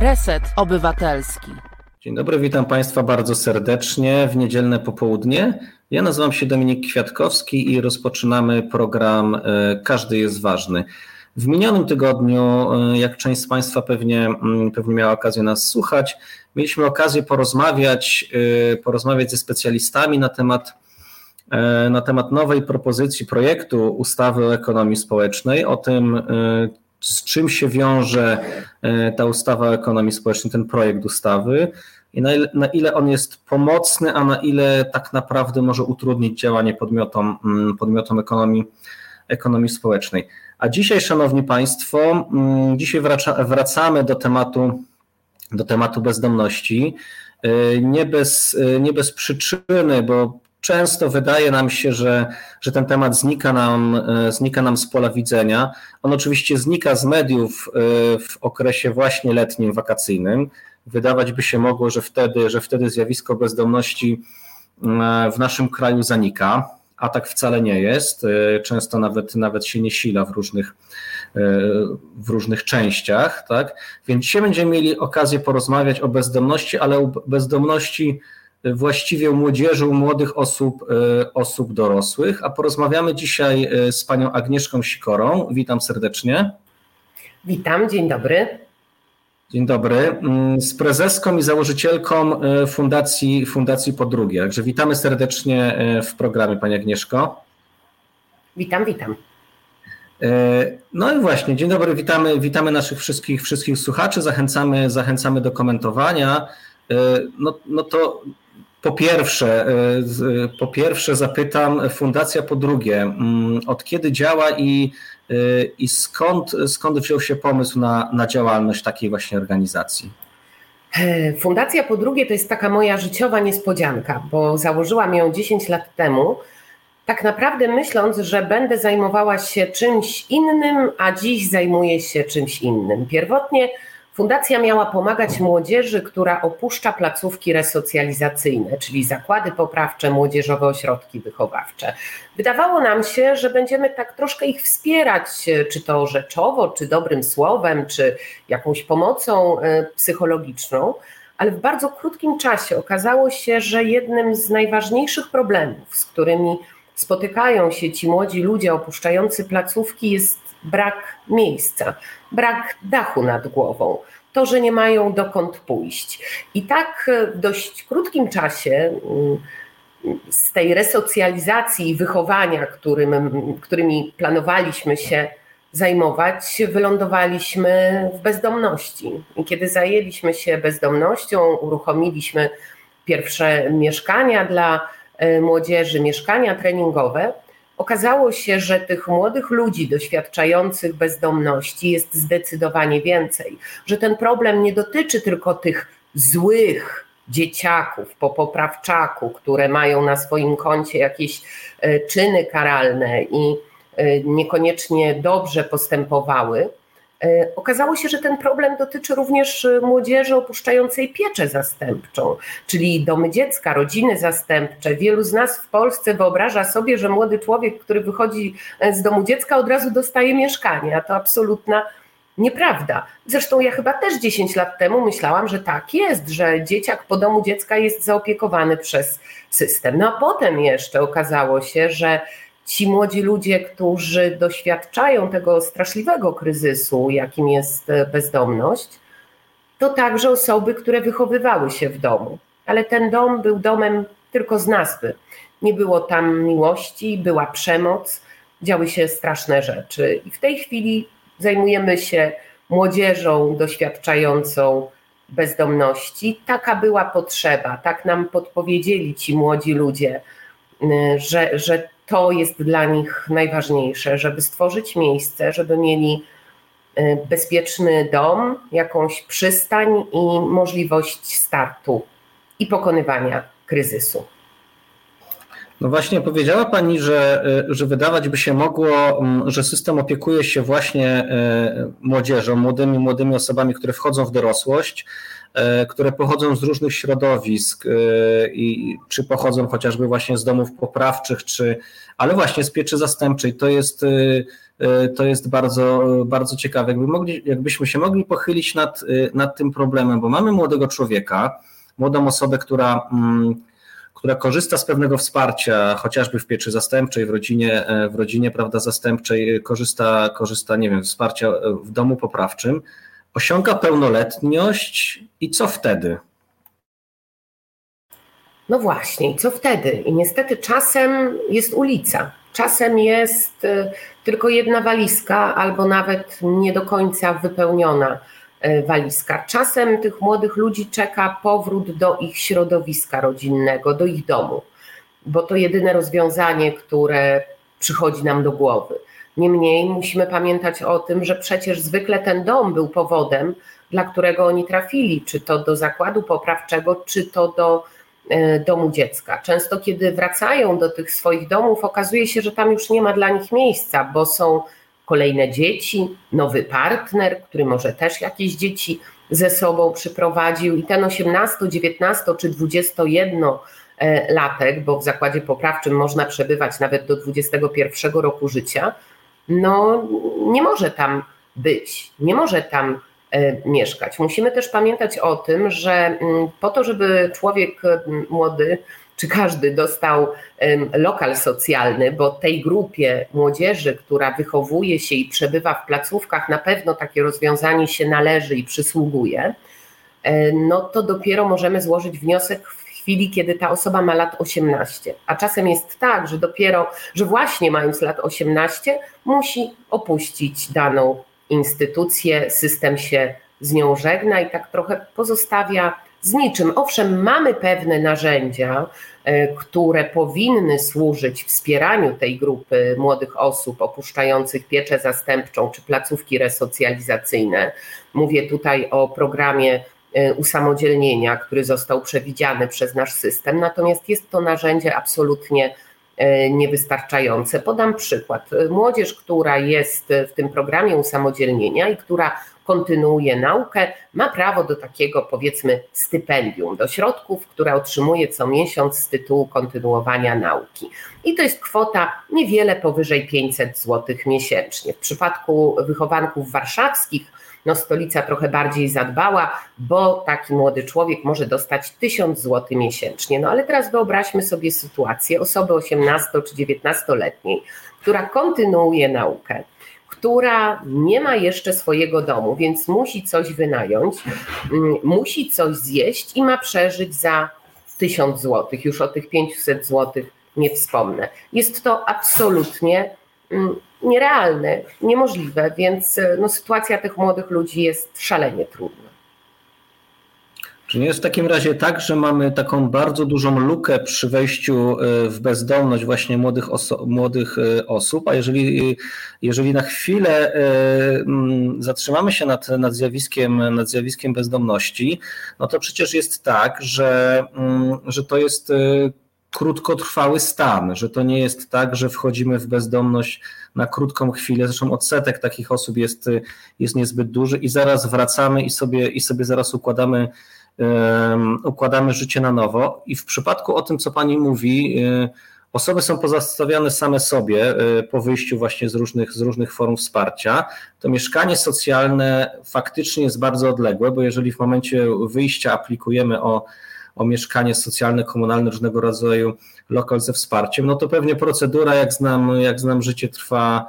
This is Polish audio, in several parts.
Reset Obywatelski. Dzień dobry, witam Państwa bardzo serdecznie w niedzielne popołudnie. Ja nazywam się Dominik Kwiatkowski i rozpoczynamy program e, Każdy jest ważny. W minionym tygodniu, e, jak część z Państwa pewnie, mm, pewnie miała okazję nas słuchać, mieliśmy okazję porozmawiać, e, porozmawiać ze specjalistami na temat, na temat nowej propozycji projektu ustawy o ekonomii społecznej, o tym, z czym się wiąże e, ta ustawa o ekonomii społecznej, ten projekt ustawy i na ile, na ile, on jest pomocny, a na ile tak naprawdę może utrudnić działanie podmiotom, mm, podmiotom ekonomii, ekonomii społecznej. A dzisiaj, Szanowni Państwo, mm, dzisiaj wraca, wracamy do tematu, do tematu bezdomności. E, nie bez, e, nie bez przyczyny, bo często wydaje nam się, że, że ten temat znika nam, e, znika nam z pola widzenia. On oczywiście znika z mediów e, w okresie właśnie letnim, wakacyjnym. Wydawać by się mogło, że wtedy, że wtedy zjawisko bezdomności e, w naszym kraju zanika, a tak wcale nie jest. Często nawet, nawet się nie sila w różnych, w różnych częściach. Tak? Więc dzisiaj będziemy mieli okazję porozmawiać o bezdomności, ale o bezdomności właściwie młodzieży, młodych osób, e, osób dorosłych, a porozmawiamy dzisiaj e, z panią Agnieszką Sikorą. Witam serdecznie. Witam, dzień dobry. Dzień dobry. Mm, z prezeską i założycielką e, Fundacji, Fundacji Podrugie. Także witamy serdecznie w programie, Pani Agnieszko. Witam, witam. No i właśnie, dzień dobry, witamy, witamy naszych wszystkich, wszystkich słuchaczy, zachęcamy, zachęcamy do komentowania. No, no to po pierwsze, e, po pierwsze zapytam Fundacja, po drugie, mm, od kiedy działa i, e, i skąd, skąd wziął się pomysł na, na działalność takiej właśnie organizacji? E, Fundacja po drugie to jest taka moja życiowa niespodzianka, bo założyłam ją 10 lat temu, tak naprawdę myśląc, że będę zajmowała się czymś innym, a dziś zajmuję się czymś innym. Pierwotnie Fundacja miała pomagać młodzieży, która opuszcza placówki resocjalizacyjne, czyli zakłady poprawcze, młodzieżowe ośrodki wychowawcze. Wydawało nam się, że będziemy tak troszkę ich wspierać, czy to rzeczowo, czy dobrym słowem, czy jakąś pomocą e, psychologiczną, ale w bardzo krótkim czasie okazało się, że jednym z najważniejszych problemów, z którymi spotykają się ci młodzi ludzie opuszczający placówki, jest brak miejsca, brak dachu nad głową, to, że nie mają dokąd pójść. I tak w dość krótkim czasie mm, z tej resocjalizacji i wychowania, którym, którymi planowaliśmy się zajmować, wylądowaliśmy w bezdomności. I kiedy zajęliśmy się bezdomnością, uruchomiliśmy pierwsze mieszkania dla e, młodzieży, mieszkania treningowe, Okazało się, że tych młodych ludzi doświadczających bezdomności jest zdecydowanie więcej, że ten problem nie dotyczy tylko tych złych dzieciaków po poprawczaku, które mają na swoim koncie jakieś e, czyny karalne i e, niekoniecznie dobrze postępowały, okazało się, że ten problem dotyczy również e, młodzieży opuszczającej pieczę zastępczą, czyli domy dziecka, rodziny zastępcze. Wielu z nas w Polsce wyobraża sobie, że młody człowiek, który wychodzi e, z domu dziecka, od razu dostaje mieszkanie, a to absolutna nieprawda. Zresztą ja chyba też 10 lat temu myślałam, że tak jest, że dzieciak po domu dziecka jest zaopiekowany przez system. No a potem jeszcze okazało się, że ci młodzi ludzie, którzy doświadczają tego straszliwego kryzysu, jakim jest e, bezdomność, to także osoby, które wychowywały się w domu. Ale ten dom był domem tylko z nazwy. Nie było tam miłości, była przemoc, działy się straszne rzeczy. I w tej chwili zajmujemy się młodzieżą doświadczającą bezdomności. Taka była potrzeba, tak nam podpowiedzieli ci młodzi ludzie, że, że to jest dla nich najważniejsze, żeby stworzyć miejsce, żeby mieli e, bezpieczny dom, jakąś przystań i możliwość startu i pokonywania kryzysu. No właśnie powiedziała Pani, że, że wydawać by się mogło, mm, że system opiekuje się właśnie e, młodzieżą, młodymi, młodymi osobami, które wchodzą w dorosłość, które pochodzą z różnych środowisk e, i czy pochodzą chociażby właśnie z domów poprawczych, czy, ale właśnie z pieczy zastępczej. To jest, to jest bardzo, bardzo ciekawe. Jakby mogli, jakbyśmy się mogli pochylić nad, nad tym problemem, bo mamy młodego człowieka, młodą osobę, która mm, która korzysta z pewnego wsparcia, chociażby w pieczy zastępczej, w rodzinie, e, w rodzinie prawda, zastępczej, korzysta, korzysta, nie wiem, wsparcia w domu poprawczym, osiąga pełnoletność i co wtedy? No właśnie, co wtedy? I niestety czasem jest ulica, czasem jest e, tylko jedna walizka, albo nawet nie do końca wypełniona E, walizka. Czasem tych młodych ludzi czeka powrót do ich środowiska rodzinnego, do ich domu, bo to jedyne rozwiązanie, które przychodzi nam do głowy. Niemniej musimy pamiętać o tym, że przecież zwykle ten dom był powodem, dla którego oni trafili, czy to do zakładu poprawczego, czy to do e, domu dziecka. Często, kiedy wracają do tych swoich domów, okazuje się, że tam już nie ma dla nich miejsca, bo są kolejne dzieci, nowy partner, który może też jakieś dzieci ze sobą przyprowadził i ten 18, 19 czy 21 e, latek, bo w zakładzie poprawczym można przebywać nawet do 21 roku życia, no nie może tam być, nie może tam e, mieszkać. Musimy też pamiętać o tym, że mm, po to, żeby człowiek mm, młody czy każdy dostał lokal socjalny, bo tej grupie młodzieży, która wychowuje się i przebywa w placówkach, na pewno takie rozwiązanie się należy i przysługuje, e, no to dopiero możemy złożyć wniosek w chwili, kiedy ta osoba ma lat 18. A czasem jest tak, że dopiero, że właśnie mając lat 18, musi opuścić daną instytucję, system się z nią żegna i tak trochę pozostawia z niczym. Owszem, mamy pewne narzędzia, e, które powinny służyć wspieraniu tej grupy młodych osób opuszczających pieczę zastępczą czy placówki resocjalizacyjne. Mówię tutaj o programie usamodzielnienia, który został przewidziany przez nasz system, natomiast jest to narzędzie absolutnie e, niewystarczające. Podam przykład. Młodzież, która jest w tym programie usamodzielnienia i która kontynuuje naukę, ma prawo do takiego powiedzmy stypendium, do środków, które otrzymuje co miesiąc z tytułu kontynuowania nauki. I to jest kwota niewiele powyżej 500 zł miesięcznie. W przypadku wychowanków warszawskich, no stolica trochę bardziej zadbała, bo taki młody człowiek może dostać 1000 zł miesięcznie. No ale teraz wyobraźmy sobie sytuację osoby 18 czy 19-letniej, która kontynuuje naukę która nie ma jeszcze swojego domu, więc musi coś wynająć, mm, musi coś zjeść i ma przeżyć za 1000 zł. Już o tych 500 zł nie wspomnę. Jest to absolutnie mm, nierealne, niemożliwe, więc no, sytuacja tych młodych ludzi jest szalenie trudna. Czy nie jest w takim razie tak, że mamy taką bardzo dużą lukę przy wejściu e, w bezdomność właśnie młodych, oso młodych e, osób, a jeżeli, jeżeli na chwilę e, zatrzymamy się nad, nad, zjawiskiem, nad zjawiskiem bezdomności, no to przecież jest tak, że, że to jest krótkotrwały stan, że to nie jest tak, że wchodzimy w bezdomność na krótką chwilę, zresztą odsetek takich osób jest, jest niezbyt duży i zaraz wracamy i sobie, i sobie zaraz układamy układamy życie na nowo. I w przypadku o tym, co pani mówi, y, osoby są pozostawiane same sobie y, po wyjściu właśnie z różnych, z różnych form wsparcia. To mieszkanie socjalne faktycznie jest bardzo odległe, bo jeżeli w momencie wyjścia aplikujemy o, o mieszkanie socjalne, komunalne, różnego rodzaju lokal ze wsparciem, no to pewnie procedura, jak znam, jak znam życie, trwa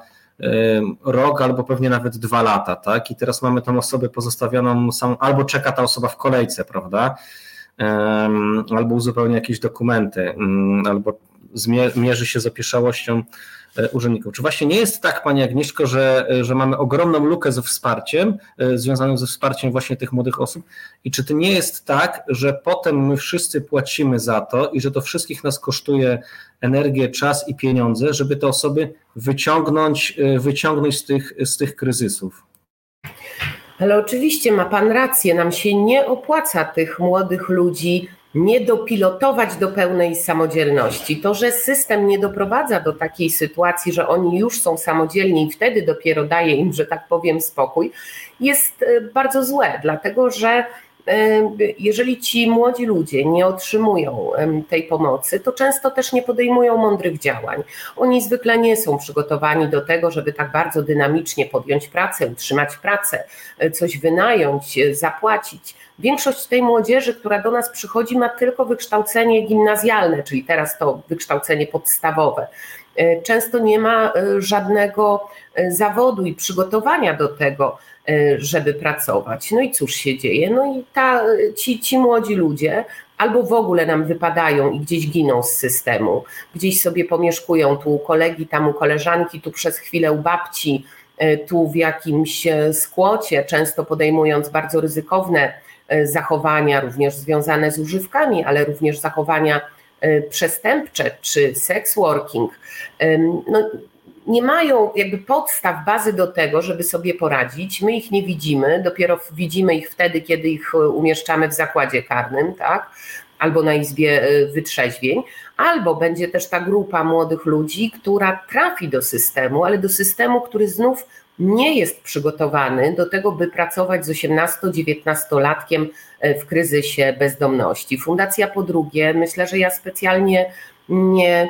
rok albo pewnie nawet dwa lata, tak? I teraz mamy tą osobę pozostawioną samą, albo czeka ta osoba w kolejce, prawda? Albo uzupełnia jakieś dokumenty, mm, albo mierzy się z opieszałością urzędników. Czy właśnie nie jest tak, Pani Agnieszko, że, że mamy ogromną lukę ze wsparciem, e, związaną ze wsparciem właśnie tych młodych osób i czy to nie jest tak, że potem my wszyscy płacimy za to i że to wszystkich nas kosztuje energię, czas i pieniądze, żeby te osoby wyciągnąć, e, wyciągnąć z tych, z tych kryzysów? Ale oczywiście ma Pan rację, nam się nie opłaca tych młodych ludzi nie dopilotować do pełnej samodzielności. To, że system nie doprowadza do takiej sytuacji, że oni już są samodzielni i wtedy dopiero daje im, że tak powiem, spokój, jest e, bardzo złe, dlatego że jeżeli ci młodzi ludzie nie otrzymują tej pomocy, to często też nie podejmują mądrych działań. Oni zwykle nie są przygotowani do tego, żeby tak bardzo dynamicznie podjąć pracę, utrzymać pracę, e, coś wynająć, e, zapłacić. Większość tej młodzieży, która do nas przychodzi, ma tylko wykształcenie gimnazjalne, czyli teraz to wykształcenie podstawowe. E, często nie ma żadnego zawodu i przygotowania do tego, żeby pracować. No i cóż się dzieje? No i ta, ci, ci młodzi ludzie albo w ogóle nam wypadają i gdzieś giną z systemu, gdzieś sobie pomieszkują tu u kolegi, tam u koleżanki, tu przez chwilę u babci, e, tu w jakimś e, skłocie, często podejmując bardzo ryzykowne zachowania, również związane z używkami, ale również zachowania przestępcze czy sex working. No, nie mają jakby podstaw, bazy do tego, żeby sobie poradzić. My ich nie widzimy, dopiero widzimy ich wtedy, kiedy ich e, umieszczamy w zakładzie karnym, tak? Albo na izbie e, wytrzeźwień, albo będzie też ta grupa młodych ludzi, która trafi do systemu, ale do systemu, który znów nie jest przygotowany do tego, by pracować z 18-19-latkiem e, w kryzysie bezdomności. Fundacja po drugie, myślę, że ja specjalnie nie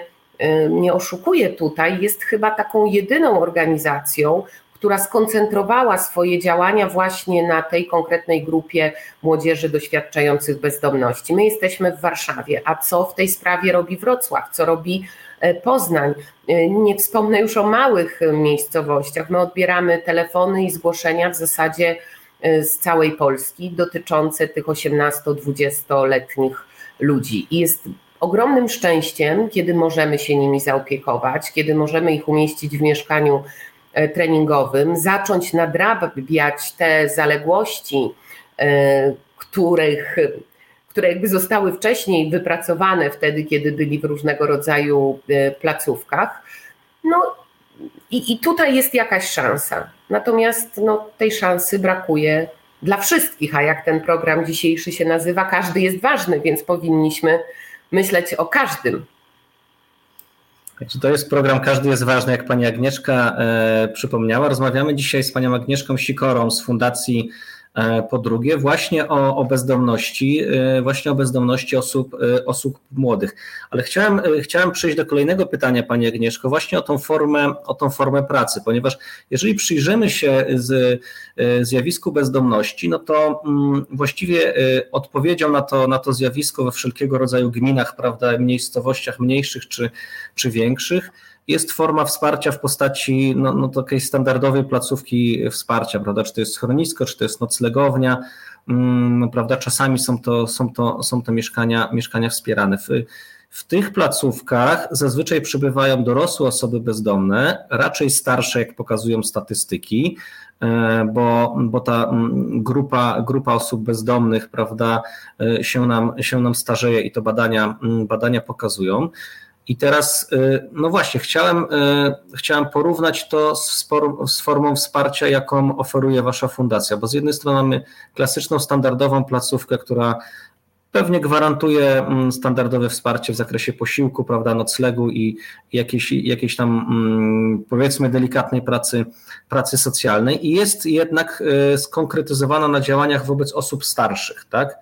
nie oszukuję tutaj, jest chyba taką jedyną organizacją, która skoncentrowała swoje działania właśnie na tej konkretnej grupie młodzieży doświadczających bezdomności. My jesteśmy w Warszawie, a co w tej sprawie robi Wrocław, co robi e, Poznań? E, nie wspomnę już o małych miejscowościach. My odbieramy telefony i zgłoszenia w zasadzie e, z całej Polski dotyczące tych 18-20-letnich ludzi. I jest ogromnym szczęściem, kiedy możemy się nimi zaopiekować, kiedy możemy ich umieścić w mieszkaniu e, treningowym, zacząć nadrabiać te zaległości, e, których, które jakby zostały wcześniej wypracowane wtedy, kiedy byli w różnego rodzaju e, placówkach. No i, i tutaj jest jakaś szansa. Natomiast no, tej szansy brakuje dla wszystkich, a jak ten program dzisiejszy się nazywa, każdy jest ważny, więc powinniśmy myśleć o każdym. To jest program Każdy jest ważny, jak pani Agnieszka e, przypomniała. Rozmawiamy dzisiaj z panią Agnieszką Sikorą z Fundacji po drugie, właśnie o, o bezdomności, e, właśnie o bezdomności osób, e, osób młodych. Ale chciałem, chciałem przejść do kolejnego pytania, Pani Agnieszko, właśnie o tą formę, o tą formę pracy, ponieważ jeżeli przyjrzymy się z zjawisku bezdomności, no to mm, właściwie odpowiedzią na to, na to zjawisko we wszelkiego rodzaju gminach, prawda, miejscowościach mniejszych czy, czy większych, jest forma wsparcia w postaci no, no, takiej standardowej placówki wsparcia, prawda? Czy to jest schronisko, czy to jest noclegownia, mm, prawda? Czasami są to, są to, są to mieszkania, mieszkania wspierane. W, w tych placówkach zazwyczaj przybywają dorosłe osoby bezdomne, raczej starsze, jak pokazują statystyki, e, bo, bo ta mm, grupa, grupa osób bezdomnych prawda, e, się, nam, się nam starzeje i to badania, mm, badania pokazują. I teraz, y, no właśnie, chciałem, y, chciałem porównać to z, z, formą wsparcia, jaką oferuje Wasza fundacja, bo z jednej strony mamy klasyczną, standardową placówkę, która pewnie gwarantuje mm, standardowe wsparcie w zakresie posiłku, prawda, noclegu i jakiejś, jakiejś tam mm, powiedzmy delikatnej pracy, pracy socjalnej i jest jednak y, skonkretyzowana na działaniach wobec osób starszych, tak?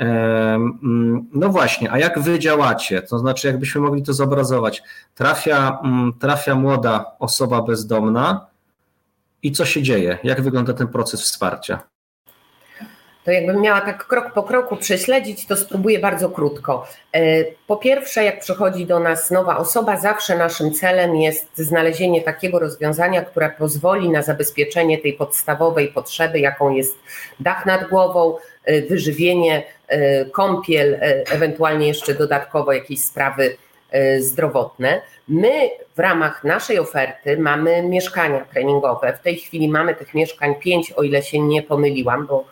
Mm, no właśnie, a jak wy działacie? To znaczy, jakbyśmy mogli to zobrazować. Trafia, mm, trafia młoda osoba bezdomna i co się dzieje? Jak wygląda ten proces wsparcia? To jakbym miała tak krok po kroku prześledzić, to spróbuję bardzo krótko. E, po pierwsze, jak przychodzi do nas nowa osoba, zawsze naszym celem jest znalezienie takiego rozwiązania, które pozwoli na zabezpieczenie tej podstawowej potrzeby, jaką jest dach nad głową, wyżywienie, e, kąpiel, ewentualnie jeszcze dodatkowo jakieś sprawy zdrowotne. My w ramach naszej oferty mamy mieszkania treningowe. W tej chwili mamy tych mieszkań pięć, o ile się nie pomyliłam, bo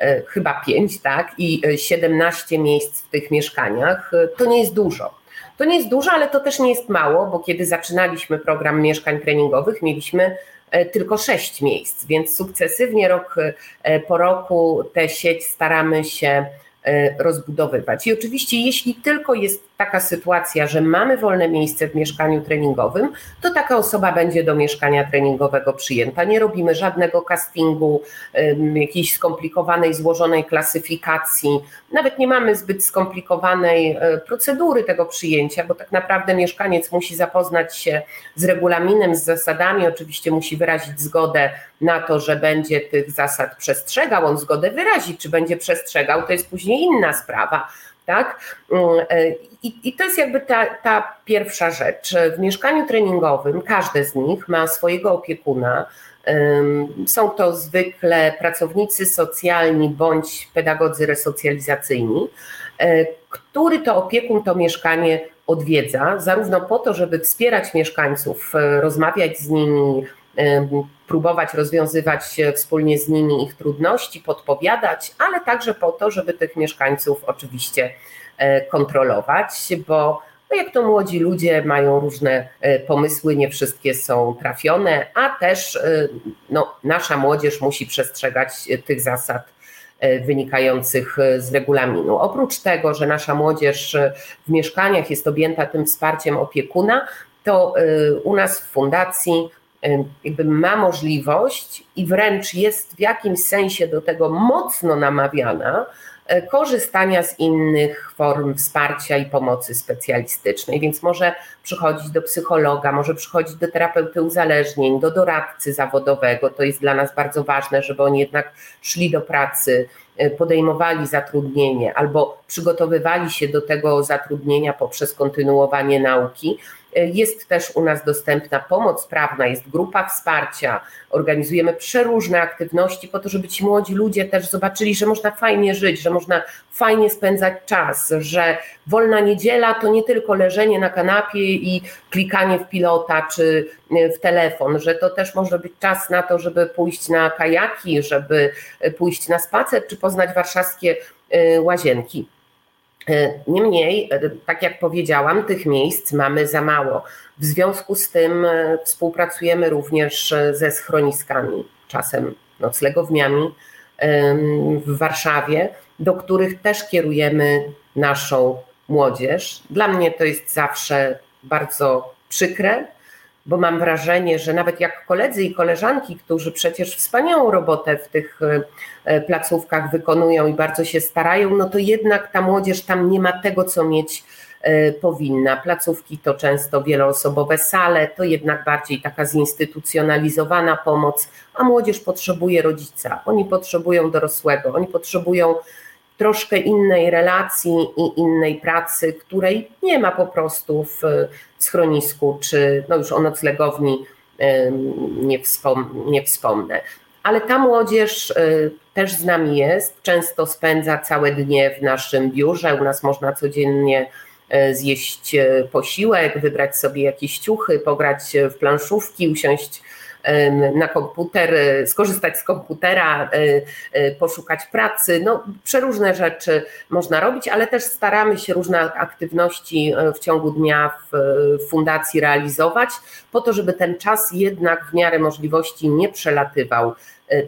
E, chyba pięć, tak, i 17 e, miejsc w tych mieszkaniach, e, to nie jest dużo. To nie jest dużo, ale to też nie jest mało, bo kiedy zaczynaliśmy program mieszkań treningowych, mieliśmy tylko sześć miejsc, więc sukcesywnie rok po roku tę sieć staramy się E, rozbudowywać. I oczywiście, jeśli tylko jest taka sytuacja, że mamy wolne miejsce w mieszkaniu treningowym, to taka osoba będzie do mieszkania treningowego przyjęta. Nie robimy żadnego castingu, jakiejś skomplikowanej, złożonej klasyfikacji. Nawet nie mamy zbyt skomplikowanej e, procedury tego przyjęcia, bo tak naprawdę mieszkaniec musi zapoznać się z regulaminem, z zasadami, oczywiście musi wyrazić zgodę na to, że będzie tych zasad przestrzegał. On zgodę wyrazi, czy będzie przestrzegał, to jest później później inna sprawa. Tak? Mm, e, I, I, to jest jakby ta, ta pierwsza rzecz. W mieszkaniu treningowym każde z nich ma swojego opiekuna. Są to zwykle pracownicy socjalni bądź pedagodzy resocjalizacyjni, e, który to opiekun to mieszkanie odwiedza, zarówno po to, żeby wspierać mieszkańców, e, rozmawiać z nimi, próbować rozwiązywać wspólnie z nimi ich trudności, podpowiadać, ale także po to, żeby tych mieszkańców oczywiście e, kontrolować, bo no jak to młodzi ludzie mają różne e, pomysły, nie wszystkie są trafione, a też e, no, nasza młodzież musi przestrzegać tych zasad wynikających z regulaminu. Oprócz tego, że nasza młodzież w mieszkaniach jest objęta tym wsparciem opiekuna, to u nas w fundacji jakby ma możliwość i wręcz jest w jakimś sensie do tego mocno namawiana, e, korzystania z innych form wsparcia i pomocy specjalistycznej, więc może przychodzić do psychologa, może przychodzić do terapeuty uzależnień, do doradcy zawodowego. To jest dla nas bardzo ważne, żeby oni jednak szli do pracy, e, podejmowali zatrudnienie albo przygotowywali się do tego zatrudnienia poprzez kontynuowanie nauki jest też u nas dostępna pomoc prawna, jest grupa wsparcia, organizujemy przeróżne aktywności po to, żeby ci młodzi ludzie też zobaczyli, że można fajnie żyć, że można fajnie spędzać czas, że wolna niedziela to nie tylko leżenie na kanapie i klikanie w pilota czy w telefon, że to też może być czas na to, żeby pójść na kajaki, żeby pójść na spacer czy poznać warszawskie y, łazienki. E, niemniej, e, tak jak powiedziałam, tych miejsc mamy za mało. W związku z tym e, współpracujemy również ze schroniskami, czasem noclegowniami w Warszawie, do których też kierujemy naszą młodzież. Dla mnie to jest zawsze bardzo przykre, bo mam wrażenie, że nawet jak koledzy i koleżanki, którzy przecież wspaniałą robotę w tych e, placówkach wykonują i bardzo się starają, no to jednak ta młodzież tam nie ma tego, co mieć e, powinna. Placówki to często wieloosobowe sale, to jednak bardziej taka zinstytucjonalizowana pomoc, a młodzież potrzebuje rodzica, oni potrzebują dorosłego, oni potrzebują troszkę innej relacji i innej pracy, której nie ma po prostu w schronisku, czy no już o noclegowni nie, wspom nie wspomnę. Ale ta młodzież y, też z nami jest, często spędza całe dnie w naszym biurze. U nas można codziennie y, zjeść y, posiłek, wybrać sobie jakieś ciuchy, pograć w planszówki, usiąść na komputer, e, skorzystać z komputera, e, e, poszukać pracy. No, przeróżne rzeczy można robić, ale też staramy się różne aktywności w ciągu dnia w fundacji realizować, po to, żeby ten czas jednak w miarę możliwości nie przelatywał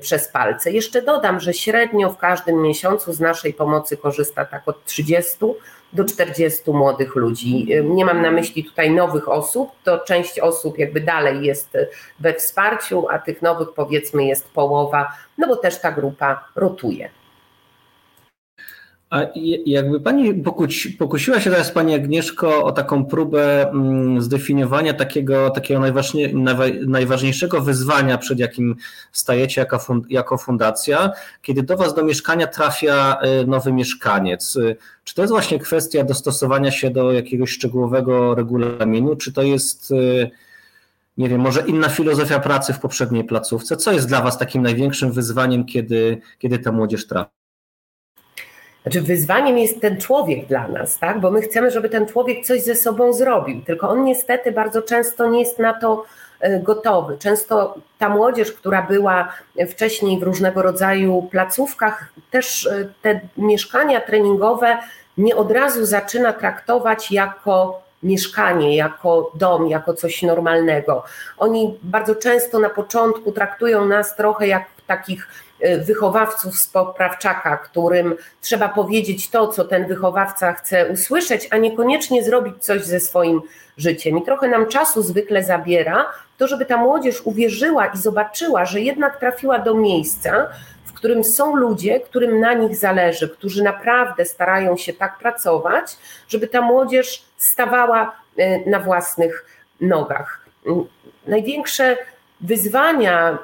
przez palce. Jeszcze dodam, że średnio w każdym miesiącu z naszej pomocy korzysta tak od 30 do 40 młodych ludzi. Nie mam na myśli tutaj nowych osób, to część osób jakby dalej jest we wsparciu, a tych nowych powiedzmy jest połowa, no bo też ta grupa rotuje. A jakby Pani pokusi, pokusiła się teraz Pani Agnieszko o taką próbę mm, zdefiniowania takiego, takiego najważniejszego wyzwania, przed jakim stajecie jako fundacja, kiedy do Was do mieszkania trafia y, nowy mieszkaniec. Y, czy to jest właśnie kwestia dostosowania się do jakiegoś szczegółowego regulaminu, czy to jest y, nie wiem, może inna filozofia pracy w poprzedniej placówce? Co jest dla Was takim największym wyzwaniem, kiedy, kiedy ta młodzież trafia? Znaczy wyzwaniem jest ten człowiek dla nas, tak? bo my chcemy, żeby ten człowiek coś ze sobą zrobił, tylko on niestety bardzo często nie jest na to e, gotowy. Często ta młodzież, która była wcześniej w różnego rodzaju placówkach, też e, te mieszkania treningowe nie od razu zaczyna traktować jako mieszkanie, jako dom, jako coś normalnego. Oni bardzo często na początku traktują nas trochę jak takich wychowawców z poprawczaka, którym trzeba powiedzieć to, co ten wychowawca chce usłyszeć, a niekoniecznie zrobić coś ze swoim życiem. I trochę nam czasu zwykle zabiera to, żeby ta młodzież uwierzyła i zobaczyła, że jednak trafiła do miejsca, w którym są ludzie, którym na nich zależy, którzy naprawdę starają się tak pracować, żeby ta młodzież stawała e, na własnych nogach. Największe wyzwania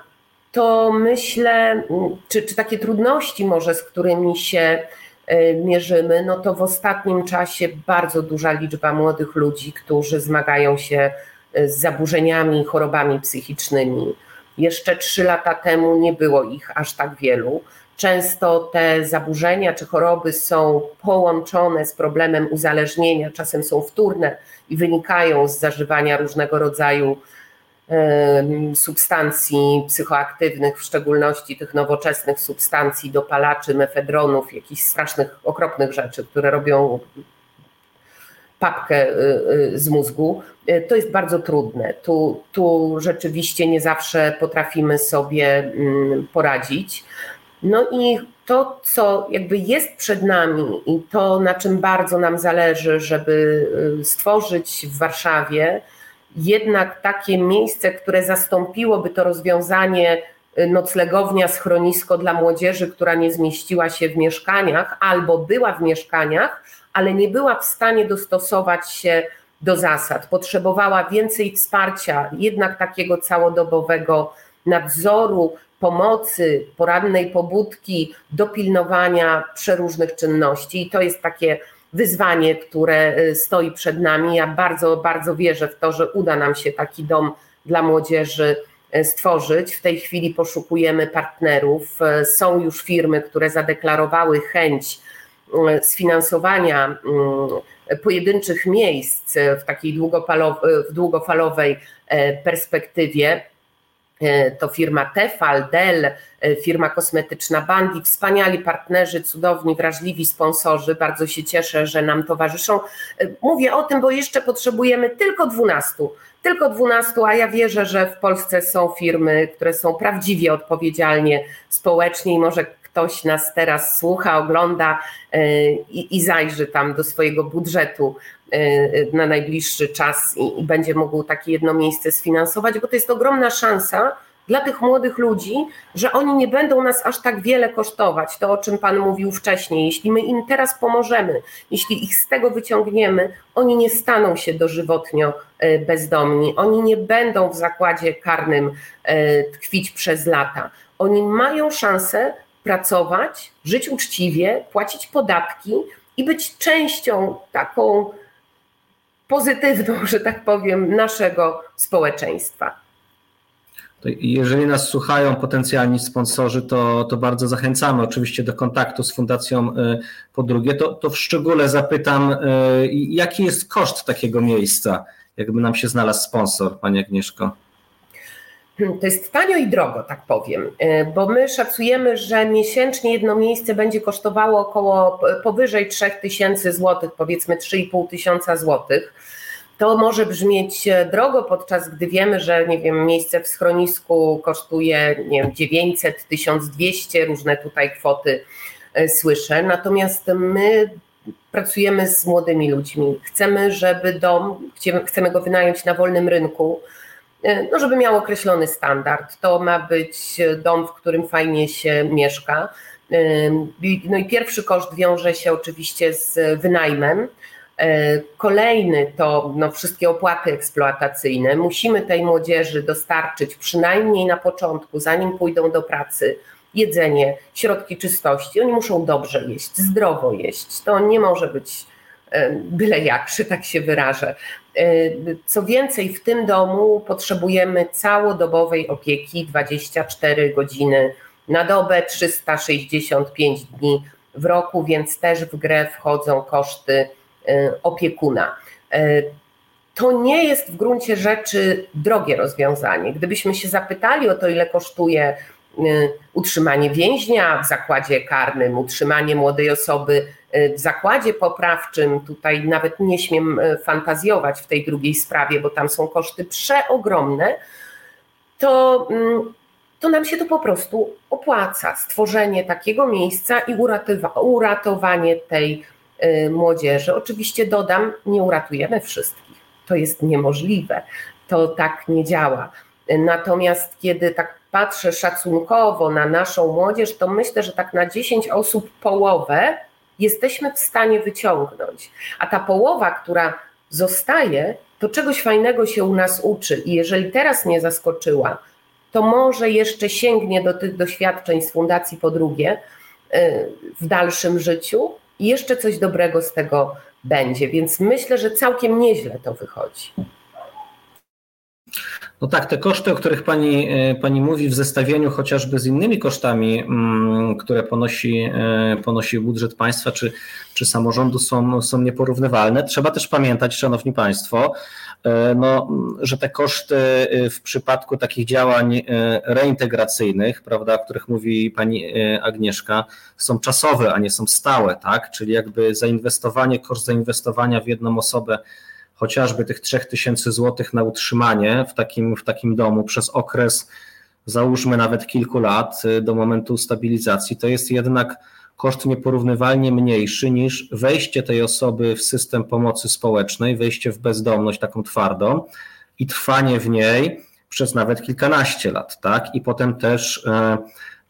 to myślę, czy, czy takie trudności może, z którymi się e, mierzymy, no to w ostatnim czasie bardzo duża liczba młodych ludzi, którzy zmagają się e, z zaburzeniami, chorobami psychicznymi. Jeszcze trzy lata temu nie było ich aż tak wielu. Często te zaburzenia czy choroby są połączone z problemem uzależnienia, czasem są wtórne i wynikają z zażywania różnego rodzaju substancji psychoaktywnych, w szczególności tych nowoczesnych substancji, dopalaczy, mefedronów, jakichś strasznych, okropnych rzeczy, które robią papkę y, y, z mózgu, y, to jest bardzo trudne. Tu, tu rzeczywiście nie zawsze potrafimy sobie mm, poradzić. No i to, co jakby jest przed nami i to, na czym bardzo nam zależy, żeby stworzyć w Warszawie, jednak takie miejsce, które zastąpiłoby to rozwiązanie noclegownia, schronisko dla młodzieży, która nie zmieściła się w mieszkaniach albo była w mieszkaniach, ale nie była w stanie dostosować się do zasad. Potrzebowała więcej wsparcia, jednak takiego całodobowego nadzoru, pomocy, porannej pobudki, dopilnowania przeróżnych czynności. I to jest takie wyzwanie, które y, stoi przed nami. Ja bardzo, bardzo wierzę w to, że uda nam się taki dom dla młodzieży y, stworzyć. W tej chwili poszukujemy partnerów. Y, są już firmy, które zadeklarowały chęć sfinansowania pojedynczych miejsc w takiej długofalowej perspektywie. E, to firma Tefal, Dell, e, firma kosmetyczna Bandi, wspaniali partnerzy, cudowni, wrażliwi sponsorzy. Bardzo się cieszę, że nam towarzyszą. E, mówię o tym, bo jeszcze potrzebujemy tylko 12. Tylko 12, a ja wierzę, że w Polsce są firmy, które są prawdziwie odpowiedzialnie społecznie i może ktoś nas teraz słucha, ogląda i, i zajrzy tam do swojego budżetu na najbliższy czas i, będzie mógł takie jedno miejsce sfinansować, bo to jest ogromna szansa dla tych młodych ludzi, że oni nie będą nas aż tak wiele kosztować. To, o czym Pan mówił wcześniej. Jeśli my im teraz pomożemy, jeśli ich z tego wyciągniemy, oni nie staną się dożywotnio y, bezdomni, oni nie będą w zakładzie karnym y, tkwić przez lata. Oni mają szansę pracować, żyć uczciwie, płacić podatki i być częścią taką pozytywną, że tak powiem, naszego społeczeństwa. Jeżeli nas słuchają potencjalni sponsorzy, to, to bardzo zachęcamy oczywiście do kontaktu z Fundacją y, Po drugie, to, to w szczególe zapytam, y, jaki jest koszt takiego miejsca, jakby nam się znalazł sponsor, Pani Agnieszko? To jest tanio i drogo, tak powiem, y, bo my szacujemy, że miesięcznie jedno miejsce będzie kosztowało około powyżej 3000 zł, powiedzmy 3,5 tysiąca złotych. To może brzmieć e, drogo, podczas gdy wiemy, że nie wiem, miejsce w schronisku kosztuje nie wiem, 900, 1200, różne tutaj kwoty e, słyszę. Natomiast my pracujemy z młodymi ludźmi. Chcemy, żeby dom, chcemy go wynająć na wolnym rynku E, no żeby miał określony standard. To ma być dom, w którym fajnie się mieszka. E, no i pierwszy koszt wiąże się oczywiście z wynajmem. E, kolejny to no, wszystkie opłaty eksploatacyjne. Musimy tej młodzieży dostarczyć przynajmniej na początku, zanim pójdą do pracy, jedzenie, środki czystości. Oni muszą dobrze jeść, zdrowo jeść. To nie może być byle jak, że tak się wyrażę. Co więcej, w tym domu potrzebujemy całodobowej opieki 24 godziny na dobę, 365 dni w roku, więc też w grę wchodzą koszty opiekuna. To nie jest w gruncie rzeczy drogie rozwiązanie. Gdybyśmy się zapytali o to, ile kosztuje utrzymanie więźnia w zakładzie karnym, utrzymanie młodej osoby w zakładzie poprawczym, tutaj nawet nie śmiem e, fantazjować w tej drugiej sprawie, bo tam są koszty przeogromne, to mm, to nam się to po prostu opłaca. Stworzenie takiego miejsca i uratowanie tej y, młodzieży. Oczywiście dodam, nie uratujemy wszystkich. To jest niemożliwe. To tak nie działa. Natomiast kiedy tak patrzę szacunkowo na naszą młodzież, to myślę, że tak na 10 osób połowę jesteśmy w stanie wyciągnąć. A ta połowa, która zostaje, to czegoś fajnego się u nas uczy. I jeżeli teraz nie zaskoczyła, to może jeszcze sięgnie do tych doświadczeń z Fundacji po drugie y, w dalszym życiu i jeszcze coś dobrego z tego będzie. Więc myślę, że całkiem nieźle to wychodzi. No tak, te koszty, o których pani, e, pani mówi, w zestawieniu chociażby z innymi kosztami, mm, które ponosi, e, ponosi budżet państwa czy, czy samorządu, są, są nieporównywalne. Trzeba też pamiętać, Szanowni Państwo, e, no, że te koszty w przypadku takich działań reintegracyjnych, prawda, o których mówi pani Agnieszka, są czasowe, a nie są stałe, tak? Czyli jakby zainwestowanie, koszt zainwestowania w jedną osobę chociażby tych 3000 zł na utrzymanie w takim, w takim domu przez okres, załóżmy nawet kilku lat y, do momentu stabilizacji, to jest jednak koszt nieporównywalnie mniejszy niż wejście tej osoby w system pomocy społecznej, wejście w bezdomność taką twardą i trwanie w niej przez nawet kilkanaście lat, tak? I potem też e,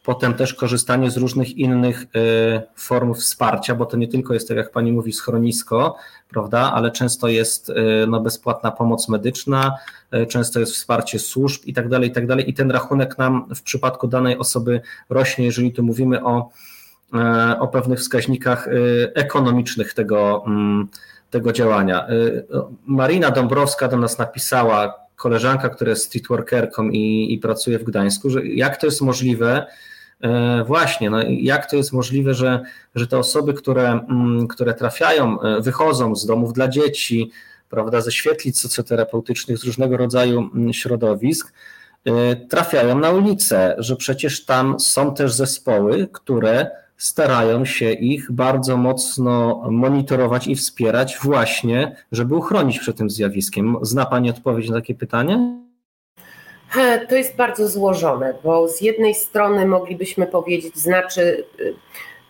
potem też korzystanie z różnych innych y, form wsparcia, bo to nie tylko jest, tak jak pani mówi, schronisko, prawda, ale często jest y, no, bezpłatna pomoc medyczna, y, często jest wsparcie służb i tak dalej, i tak dalej. I ten rachunek nam w przypadku danej osoby rośnie, jeżeli tu mówimy o, o pewnych wskaźnikach ekonomicznych tego, mm, tego działania. Marina Dąbrowska do nas napisała, koleżanka, która jest streetworkerką i, i pracuje w Gdańsku, że jak to jest możliwe, E, właśnie, no jak to jest możliwe, że, że te osoby, które, mm, które trafiają, e, wychodzą z domów dla dzieci, prawda, ze świetlic socjoterapeutycznych, z różnego rodzaju mm, środowisk, e, trafiają na ulicę, że przecież tam są też zespoły, które starają się ich bardzo mocno monitorować i wspierać właśnie, żeby uchronić przed tym zjawiskiem. Zna Pani odpowiedź na takie pytanie? To jest bardzo złożone, bo z jednej strony moglibyśmy powiedzieć, znaczy, y,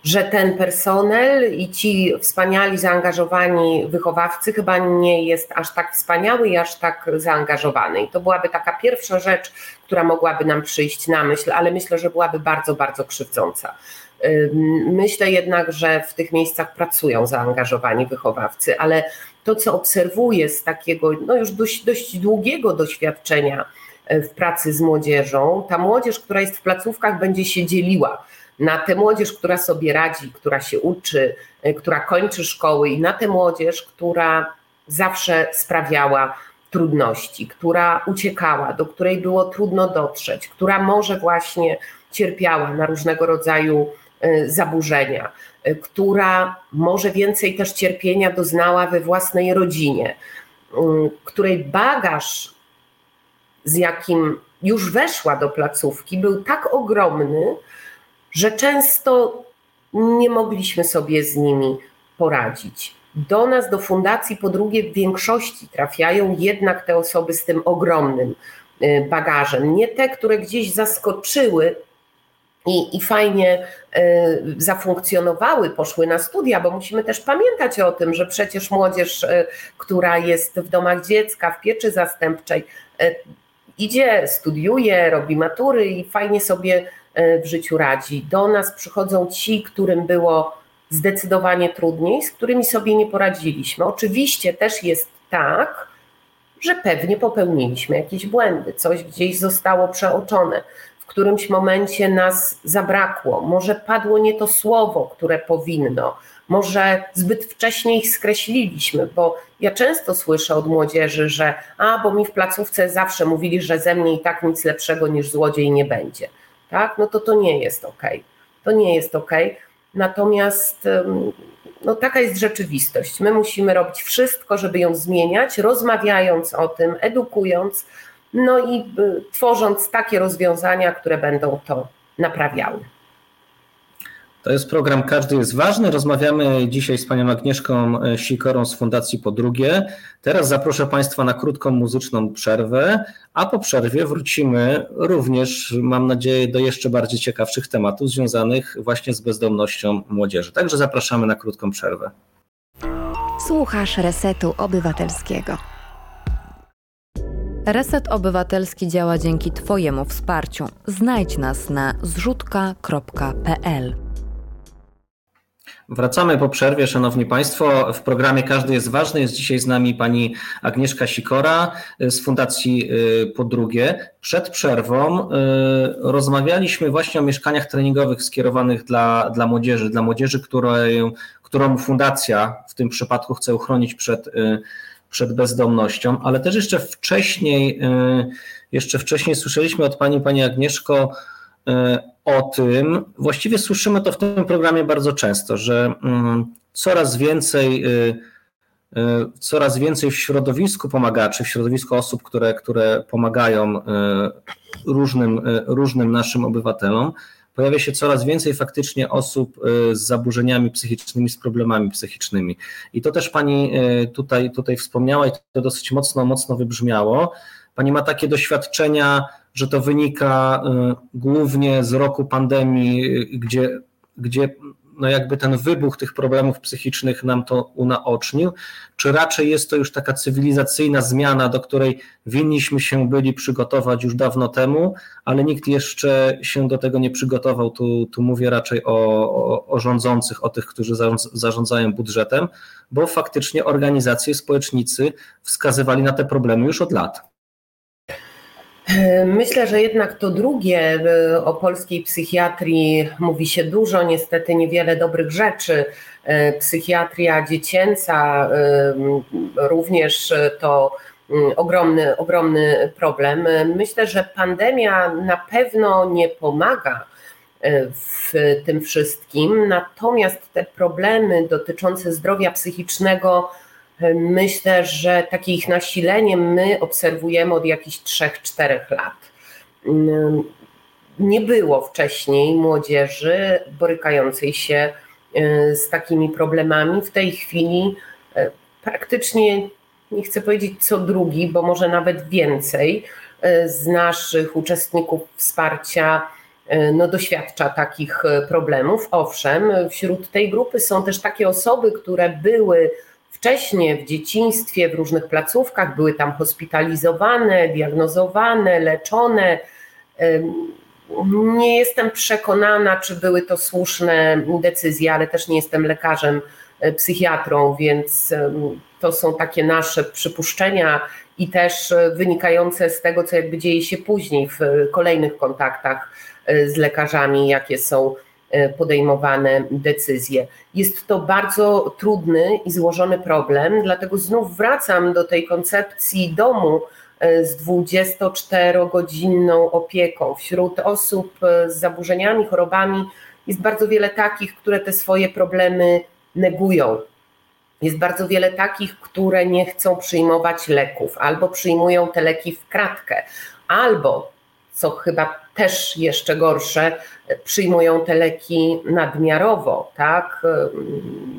że ten personel i ci wspaniali, zaangażowani wychowawcy chyba nie jest aż tak wspaniały i aż tak zaangażowany. I to byłaby taka pierwsza rzecz, która mogłaby nam przyjść na myśl, ale myślę, że byłaby bardzo, bardzo krzywdząca. Myślę jednak, że w tych miejscach pracują zaangażowani wychowawcy, ale to, co obserwuję z takiego no już dość, dość długiego doświadczenia, w pracy z młodzieżą. Ta młodzież, która jest w placówkach, będzie się dzieliła na tę młodzież, która sobie radzi, która się uczy, e, która kończy szkoły, i na tę młodzież, która zawsze sprawiała trudności, która uciekała, do której było trudno dotrzeć, która może właśnie cierpiała na różnego rodzaju e, zaburzenia, e, która może więcej też cierpienia doznała we własnej rodzinie, której bagaż z jakim już weszła do placówki, był tak ogromny, że często nie mogliśmy sobie z nimi poradzić. Do nas, do fundacji, po drugie, w większości trafiają jednak te osoby z tym ogromnym y, bagażem. Nie te, które gdzieś zaskoczyły i, i fajnie y, zafunkcjonowały, poszły na studia, bo musimy też pamiętać o tym, że przecież młodzież, y, która jest w domach dziecka, w pieczy zastępczej, idzie, studiuje, robi matury i fajnie sobie w życiu radzi. Do nas przychodzą ci, którym było zdecydowanie trudniej, z którymi sobie nie poradziliśmy. Oczywiście też jest tak, że pewnie popełniliśmy jakieś błędy, coś gdzieś zostało przeoczone, którymś momencie nas zabrakło, może padło nie to słowo, które powinno, może zbyt wcześnie ich skreśliliśmy, bo ja często słyszę od młodzieży, że a, bo mi w placówce zawsze mówili, że ze mnie i tak nic lepszego niż złodziej nie będzie. Tak? No to to nie jest ok. To nie jest ok. Natomiast no, taka jest rzeczywistość. My musimy robić wszystko, żeby ją zmieniać, rozmawiając o tym, edukując, no i y, tworząc takie rozwiązania, które będą to naprawiały. To jest program Każdy jest ważny. Rozmawiamy dzisiaj z panią Agnieszką e, Sikorą z Fundacji Po Drugie. Teraz zaproszę Państwa na krótką muzyczną przerwę, a po przerwie wrócimy również, mam nadzieję, do jeszcze bardziej ciekawszych tematów związanych właśnie z bezdomnością młodzieży. Także zapraszamy na krótką przerwę. Słuchasz Resetu Obywatelskiego. Reset Obywatelski działa dzięki Twojemu wsparciu. Znajdź nas na zrzutka.pl. Wracamy po przerwie, Szanowni Państwo. W programie Każdy jest ważny. Jest dzisiaj z nami pani Agnieszka Sikora z Fundacji y, Po Drugie. Przed przerwą y, rozmawialiśmy właśnie o mieszkaniach treningowych skierowanych dla, dla młodzieży, dla młodzieży, której, którą fundacja w tym przypadku chce uchronić przed, y, przed bezdomnością, ale też jeszcze wcześniej, jeszcze wcześniej słyszeliśmy od pani, pani Agnieszko, o tym, właściwie słyszymy to w tym programie bardzo często, że mm, coraz więcej, y, y, coraz więcej w środowisku pomagaczy, w środowisku osób, które, które pomagają y, różnym, różnym naszym obywatelom, pojawia się coraz więcej faktycznie osób z zaburzeniami psychicznymi, z problemami psychicznymi. I to też pani tutaj, tutaj wspomniała i to dosyć mocno, mocno wybrzmiało. Pani ma takie doświadczenia że to wynika y, głównie z roku pandemii, y, gdzie, gdzie no jakby ten wybuch tych problemów psychicznych nam to unaocznił, czy raczej jest to już taka cywilizacyjna zmiana, do której winniśmy się byli przygotować już dawno temu, ale nikt jeszcze się do tego nie przygotował. Tu, tu mówię raczej o, o, o rządzących, o tych, którzy zarządzają budżetem, bo faktycznie organizacje, społecznicy wskazywali na te problemy już od lat. Myślę, że jednak to drugie, y, o polskiej psychiatrii mówi się dużo, niestety niewiele dobrych rzeczy. Y, psychiatria dziecięca y, również to ogromny, ogromny problem. Myślę, że pandemia na pewno nie pomaga w tym wszystkim, natomiast te problemy dotyczące zdrowia psychicznego Myślę, że takie ich nasilenie my obserwujemy od jakichś 3-4 lat. Nie było wcześniej młodzieży borykającej się e, z takimi problemami. W tej chwili e, praktycznie, nie chcę powiedzieć co drugi, bo może nawet więcej e, z naszych uczestników wsparcia no, doświadcza takich problemów. Owszem, wśród tej grupy są też takie osoby, które były wcześniej w dzieciństwie w różnych placówkach, były tam hospitalizowane, diagnozowane, leczone. Nie jestem przekonana, czy były to słuszne decyzje, ale też nie jestem lekarzem, e, psychiatrą, więc to są takie nasze przypuszczenia i też e, wynikające z tego, co jakby dzieje się później w kolejnych kontaktach e, z lekarzami, jakie są E, podejmowane decyzje. Jest to bardzo trudny i złożony problem, dlatego znów wracam do tej koncepcji domu e, z 24-godzinną opieką. Wśród osób e, z zaburzeniami, chorobami jest bardzo wiele takich, które te swoje problemy negują. Jest bardzo wiele takich, które nie chcą przyjmować leków, albo przyjmują te leki w kratkę, albo co chyba też jeszcze gorsze, przyjmują te leki nadmiarowo, tak?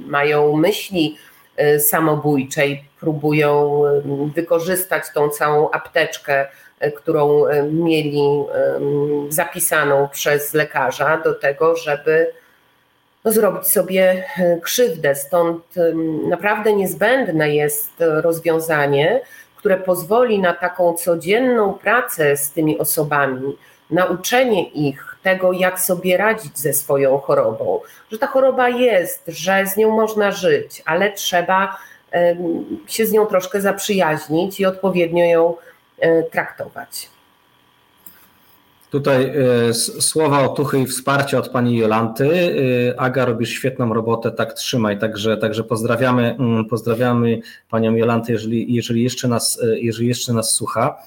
Mają myśli y, samobójczej, próbują y, wykorzystać tą całą apteczkę, y, którą mieli zapisaną przez lekarza do tego, żeby no, zrobić sobie krzywdę. Stąd naprawdę niezbędne jest rozwiązanie, które pozwoli na taką codzienną pracę z tymi osobami, nauczenie ich tego, jak sobie radzić ze swoją chorobą, że ta choroba jest, że z nią można żyć, ale trzeba się z nią troszkę zaprzyjaźnić i odpowiednio ją e, traktować. Tutaj e, słowa otuchy i wsparcia od pani Jolanty. E, Aga, robisz świetną robotę, tak trzymaj. Także, także pozdrawiamy, mm, pozdrawiamy panią Jolantę, jeżeli, jeżeli, jeszcze nas, jeżeli jeszcze nas słucha.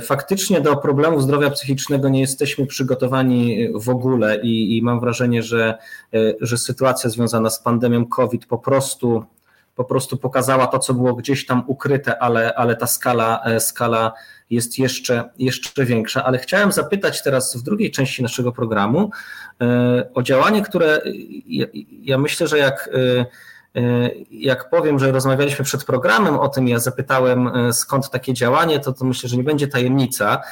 Faktycznie do problemów zdrowia psychicznego nie jesteśmy przygotowani w ogóle i, i mam wrażenie, że, że sytuacja związana z pandemią COVID po prostu po prostu pokazała to, co było gdzieś tam ukryte, ale, ale ta skala, skala jest jeszcze, jeszcze większa. Ale chciałem zapytać teraz w drugiej części naszego programu o działanie, które ja, ja myślę, że jak E, jak powiem, że rozmawialiśmy przed programem o tym, ja zapytałem e, skąd takie działanie, to, to myślę, że nie będzie tajemnica,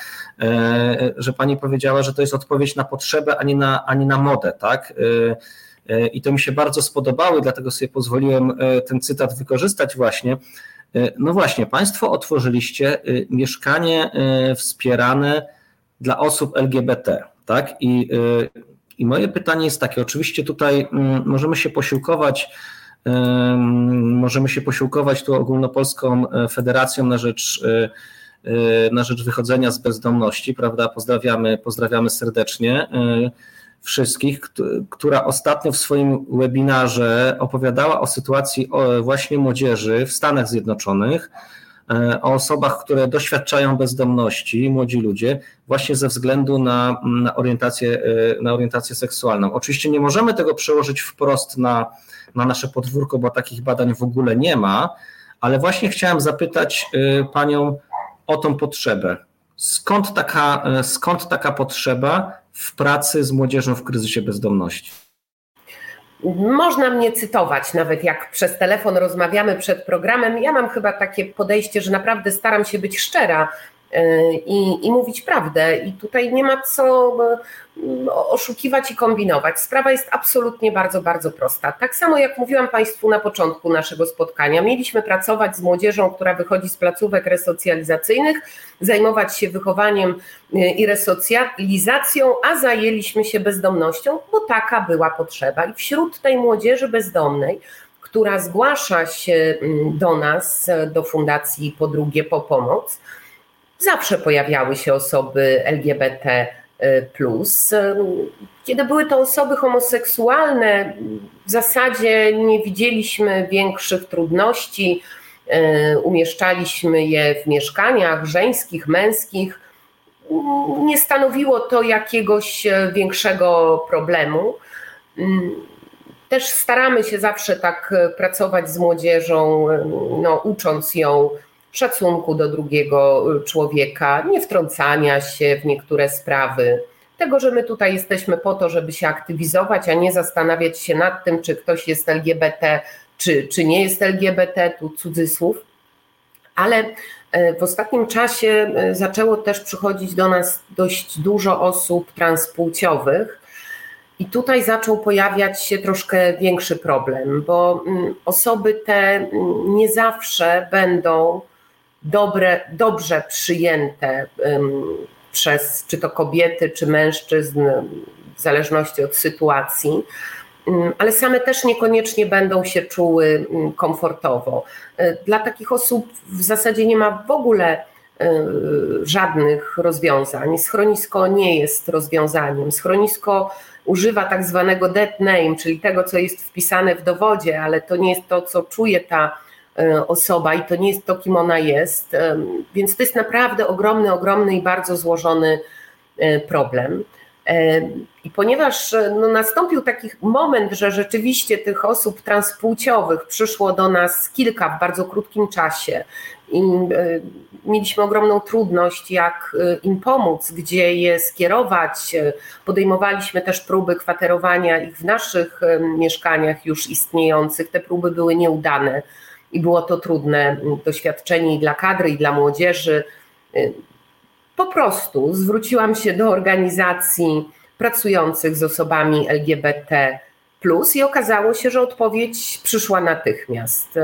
e, że pani powiedziała, że to jest odpowiedź na potrzebę, a nie na, a nie na modę, tak? I to mi się bardzo spodobało, dlatego sobie pozwoliłem ten cytat wykorzystać właśnie. No właśnie, Państwo otworzyliście mieszkanie wspierane dla osób LGBT, tak? I, i moje pytanie jest takie: oczywiście tutaj mm, możemy się posiłkować Możemy się posiłkować tu ogólnopolską e, federacją na rzecz, e, e, na rzecz wychodzenia z bezdomności, prawda? Pozdrawiamy, pozdrawiamy serdecznie wszystkich, która ostatnio w swoim webinarze opowiadała o sytuacji właśnie młodzieży w Stanach Zjednoczonych, o osobach, które doświadczają bezdomności, młodzi ludzie, właśnie ze względu na, na, orientację, na orientację seksualną. Oczywiście nie możemy tego przełożyć wprost na, na nasze podwórko, bo takich badań w ogóle nie ma, ale właśnie chciałem zapytać y, Panią o tą potrzebę. Skąd taka, y, skąd taka potrzeba w pracy z młodzieżą w kryzysie bezdomności? Można mnie cytować, nawet jak przez telefon rozmawiamy przed programem. Ja mam chyba takie podejście, że naprawdę staram się być szczera i, i mówić prawdę. I tutaj nie ma co e, oszukiwać i kombinować. Sprawa jest absolutnie bardzo, bardzo prosta. Tak samo jak mówiłam Państwu na początku naszego spotkania, mieliśmy pracować z młodzieżą, która wychodzi z placówek resocjalizacyjnych, zajmować się wychowaniem e, i resocjalizacją, a zajęliśmy się bezdomnością, bo taka była potrzeba. I wśród tej młodzieży bezdomnej, która zgłasza się mm, do nas, do Fundacji Po drugie po pomoc, zawsze pojawiały się osoby LGBT. Kiedy były to osoby homoseksualne, w zasadzie nie widzieliśmy większych trudności. Umieszczaliśmy je w mieszkaniach żeńskich, męskich. Nie stanowiło to jakiegoś większego problemu. Też staramy się zawsze tak pracować z młodzieżą, no, ucząc ją szacunku do drugiego y, człowieka, nie wtrącania się w niektóre sprawy. Tego, że my tutaj jesteśmy po to, żeby się aktywizować, a nie zastanawiać się nad tym, czy ktoś jest LGBT, czy, czy nie jest LGBT, tu cudzysłów. Ale e, w ostatnim czasie e, zaczęło też przychodzić do nas dość dużo osób transpłciowych. I tutaj zaczął pojawiać się troszkę większy problem, bo mm, osoby te mm, nie zawsze będą dobre, dobrze przyjęte przez czy to kobiety, czy mężczyzn, w zależności od sytuacji, ale same też niekoniecznie będą się czuły komfortowo. E, dla takich osób w zasadzie nie ma w ogóle e, żadnych rozwiązań. Schronisko nie jest rozwiązaniem. Schronisko używa tak zwanego dead name, czyli tego, co jest wpisane w dowodzie, ale to nie jest to, co czuje ta osoba i to nie jest to, kim ona jest. E, więc to jest naprawdę ogromny, ogromny i bardzo złożony e, problem. I ponieważ no, nastąpił taki moment, że rzeczywiście tych osób transpłciowych przyszło do nas kilka w bardzo krótkim czasie i mieliśmy ogromną trudność, jak im pomóc, gdzie je skierować. Podejmowaliśmy też próby kwaterowania ich w naszych mieszkaniach już istniejących. Te próby były nieudane i było to trudne doświadczenie i dla kadry, i dla młodzieży. Po prostu zwróciłam się do organizacji pracujących z osobami LGBT, i okazało się, że odpowiedź przyszła natychmiast.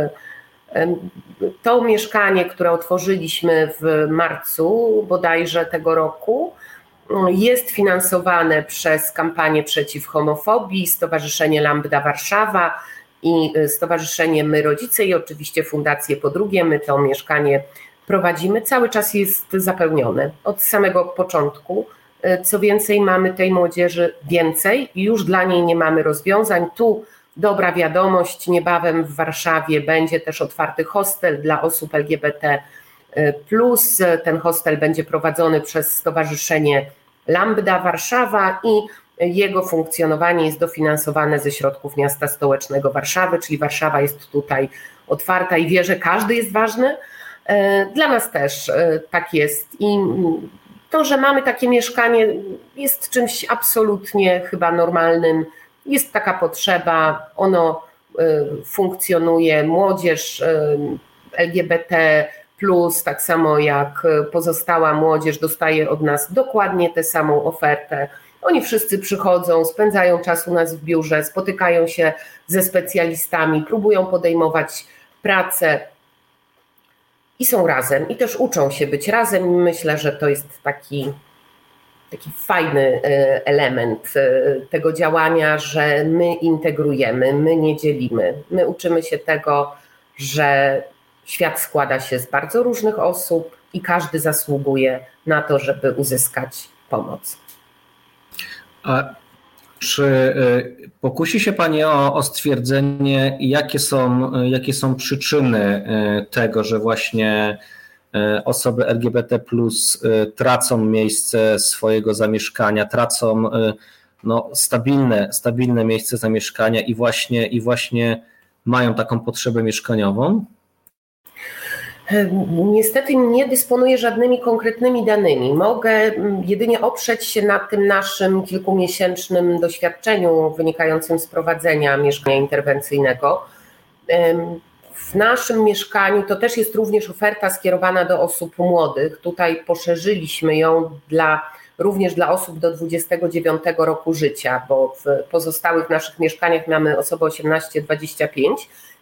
To mieszkanie, które otworzyliśmy w marcu bodajże tego roku, jest finansowane przez kampanię przeciw homofobii, Stowarzyszenie Lambda Warszawa, i y, Stowarzyszenie My Rodzice i oczywiście Fundację po drugie. My to mieszkanie prowadzimy. Cały czas jest zapełnione od samego początku. Y, co więcej, mamy tej młodzieży więcej i już dla niej nie mamy rozwiązań. Tu dobra wiadomość, niebawem w Warszawie będzie też otwarty hostel dla osób LGBT. Y, ten hostel będzie prowadzony przez Stowarzyszenie Lambda Warszawa i jego funkcjonowanie jest dofinansowane ze środków miasta stołecznego Warszawy, czyli Warszawa jest tutaj otwarta i wie, że każdy jest ważny. Dla nas też tak jest. I to, że mamy takie mieszkanie, jest czymś absolutnie chyba normalnym. Jest taka potrzeba, ono funkcjonuje. Młodzież LGBT, tak samo jak pozostała młodzież, dostaje od nas dokładnie tę samą ofertę. Oni wszyscy przychodzą, spędzają czas u nas w biurze, spotykają się ze specjalistami, próbują podejmować pracę i są razem i też uczą się być razem. I myślę, że to jest taki, taki fajny e, element e, tego działania, że my integrujemy, my nie dzielimy. My uczymy się tego, że świat składa się z bardzo różnych osób i każdy zasługuje na to, żeby uzyskać pomoc. A czy y, pokusi się Pani o, o stwierdzenie, jakie są, jakie są przyczyny y, tego, że właśnie y, osoby LGBT tracą miejsce swojego zamieszkania, tracą no, stabilne, stabilne miejsce zamieszkania i właśnie, i właśnie mają taką potrzebę mieszkaniową? Niestety nie dysponuję żadnymi konkretnymi danymi. Mogę mm, jedynie oprzeć się na tym naszym kilkumiesięcznym doświadczeniu wynikającym z prowadzenia mieszkania interwencyjnego. W naszym mieszkaniu to też jest również oferta skierowana do osób młodych. Tutaj poszerzyliśmy ją dla, również dla osób do 29 roku życia, bo w pozostałych naszych mieszkaniach mamy osoby 18-25.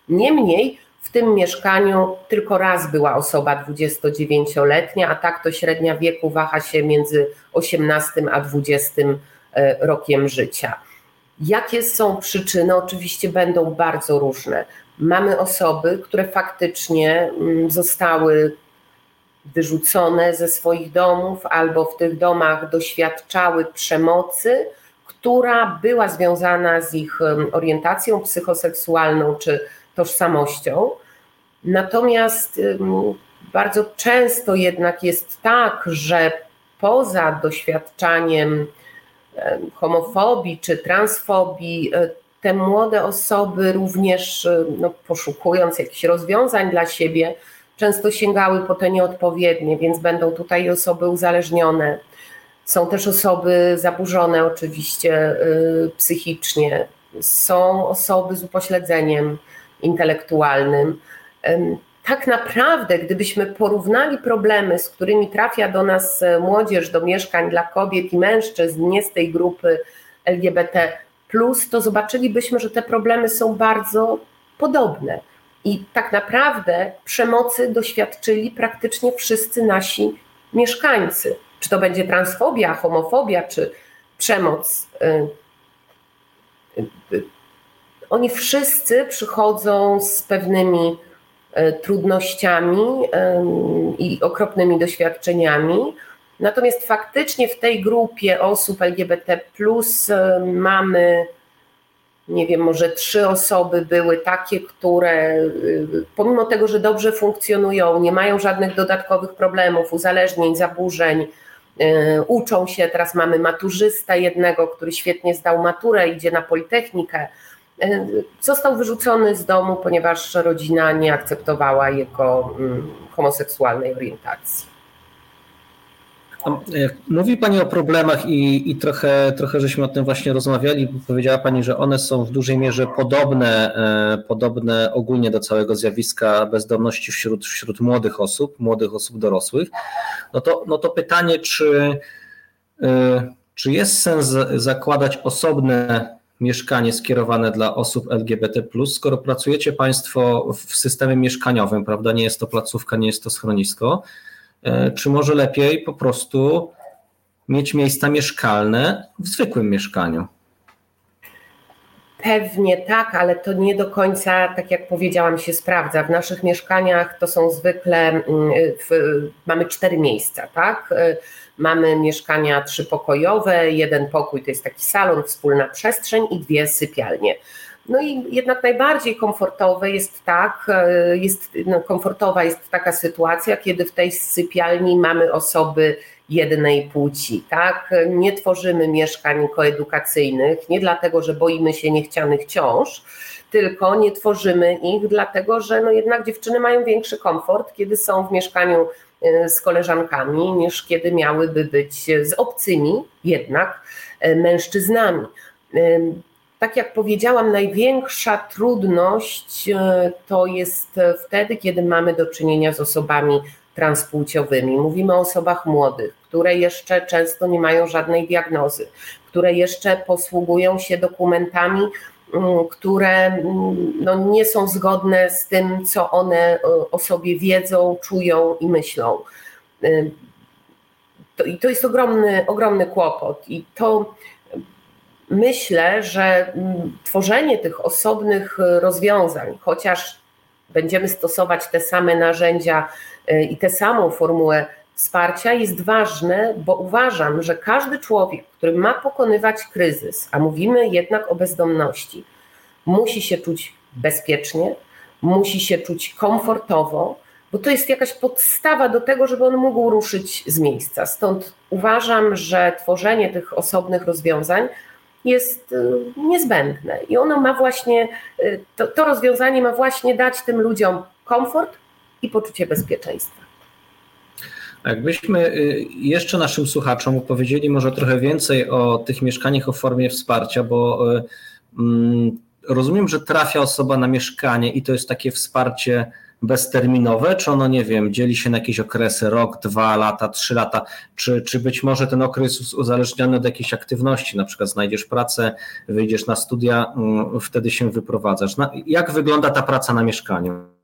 Niemniej w tym mieszkaniu tylko raz była osoba 29-letnia, a tak to średnia wieku waha się między 18 a 20 e, rokiem życia. Jakie są przyczyny? Oczywiście będą bardzo różne. Mamy osoby, które faktycznie mm, zostały wyrzucone ze swoich domów albo w tych domach doświadczały przemocy, która była związana z ich orientacją psychoseksualną czy tożsamością. Natomiast bardzo często jednak jest tak, że poza doświadczaniem homofobii czy transfobii, e, te młode osoby również e, no, poszukując jakichś rozwiązań dla siebie, często sięgały po te nieodpowiednie, więc będą tutaj osoby uzależnione. Są też osoby zaburzone oczywiście e, psychicznie, są osoby z upośledzeniem intelektualnym. Tak naprawdę, gdybyśmy porównali problemy, z którymi trafia do nas e, młodzież, do mieszkań dla kobiet i mężczyzn, nie z tej grupy LGBT, to zobaczylibyśmy, że te problemy są bardzo podobne. I tak naprawdę przemocy doświadczyli praktycznie wszyscy nasi mieszkańcy. Czy to będzie transfobia, homofobia, czy przemoc e, oni wszyscy przychodzą z pewnymi e, trudnościami i okropnymi doświadczeniami. Natomiast faktycznie w tej grupie osób LGBT e, mamy, nie wiem, może trzy osoby były takie, które e, pomimo tego, że dobrze funkcjonują, nie mają żadnych dodatkowych problemów, uzależnień, zaburzeń, uczą się. Teraz mamy maturzysta jednego, który świetnie zdał maturę, idzie na Politechnikę E, został wyrzucony z domu, ponieważ rodzina nie akceptowała jego mm, homoseksualnej orientacji. E, mówi Pani o problemach i, i trochę, trochę żeśmy o tym właśnie rozmawiali. Powiedziała Pani, że one są w dużej mierze podobne, e, podobne ogólnie do całego zjawiska bezdomności wśród, wśród młodych osób, młodych osób dorosłych. No to, no to pytanie, czy, czy jest sens zakładać osobne mieszkanie skierowane dla osób LGBT, skoro pracujecie Państwo w systemie mieszkaniowym, prawda? Nie jest to placówka, nie jest to schronisko. E, czy może lepiej po prostu mieć miejsca mieszkalne w zwykłym mieszkaniu? Pewnie tak, ale to nie do końca, tak jak powiedziałam, się sprawdza. W naszych mieszkaniach to są zwykle, mm, w, mamy cztery miejsca, tak? Mamy mieszkania trzypokojowe, jeden pokój to jest taki salon, wspólna przestrzeń i dwie sypialnie. No i jednak najbardziej komfortowe jest tak, e, jest, no komfortowa jest taka sytuacja, kiedy w tej sypialni mamy osoby jednej płci, tak? Nie tworzymy mieszkań koedukacyjnych, nie dlatego, że boimy się niechcianych ciąż, tylko nie tworzymy ich dlatego, że no jednak dziewczyny mają większy komfort, kiedy są w mieszkaniu z koleżankami, niż kiedy miałyby być z obcymi jednak e, mężczyznami. Tak jak powiedziałam, największa trudność to jest wtedy, kiedy mamy do czynienia z osobami transpłciowymi. Mówimy o osobach młodych, które jeszcze często nie mają żadnej diagnozy, które jeszcze posługują się dokumentami, które mm, no, nie są zgodne z tym, co one o sobie wiedzą, czują i myślą. To, I to jest ogromny, ogromny kłopot. I to myślę, że mm, tworzenie tych osobnych rozwiązań, chociaż będziemy stosować te same narzędzia i tę samą formułę wsparcia, jest ważne, bo uważam, że każdy człowiek, który ma pokonywać kryzys, a mówimy jednak o bezdomności, musi się czuć bezpiecznie, musi się czuć komfortowo, bo to jest jakaś podstawa do tego, żeby on mógł ruszyć z miejsca. Stąd uważam, że tworzenie tych osobnych rozwiązań jest y, niezbędne i ono ma właśnie, y, to, to rozwiązanie ma właśnie dać tym ludziom komfort i poczucie bezpieczeństwa. Jakbyśmy y, jeszcze naszym słuchaczom opowiedzieli może trochę więcej o tych mieszkaniach o formie wsparcia, bo mm, rozumiem, że trafia osoba na mieszkanie i to jest takie wsparcie bezterminowe, czy ono, nie wiem, dzieli się na jakieś okresy, rok, dwa lata, trzy lata, czy, czy być może ten okres jest uzależniony od jakiejś aktywności, na przykład znajdziesz pracę, wyjdziesz na studia, mm, wtedy się wyprowadzasz. Jak wygląda ta praca na mieszkaniu?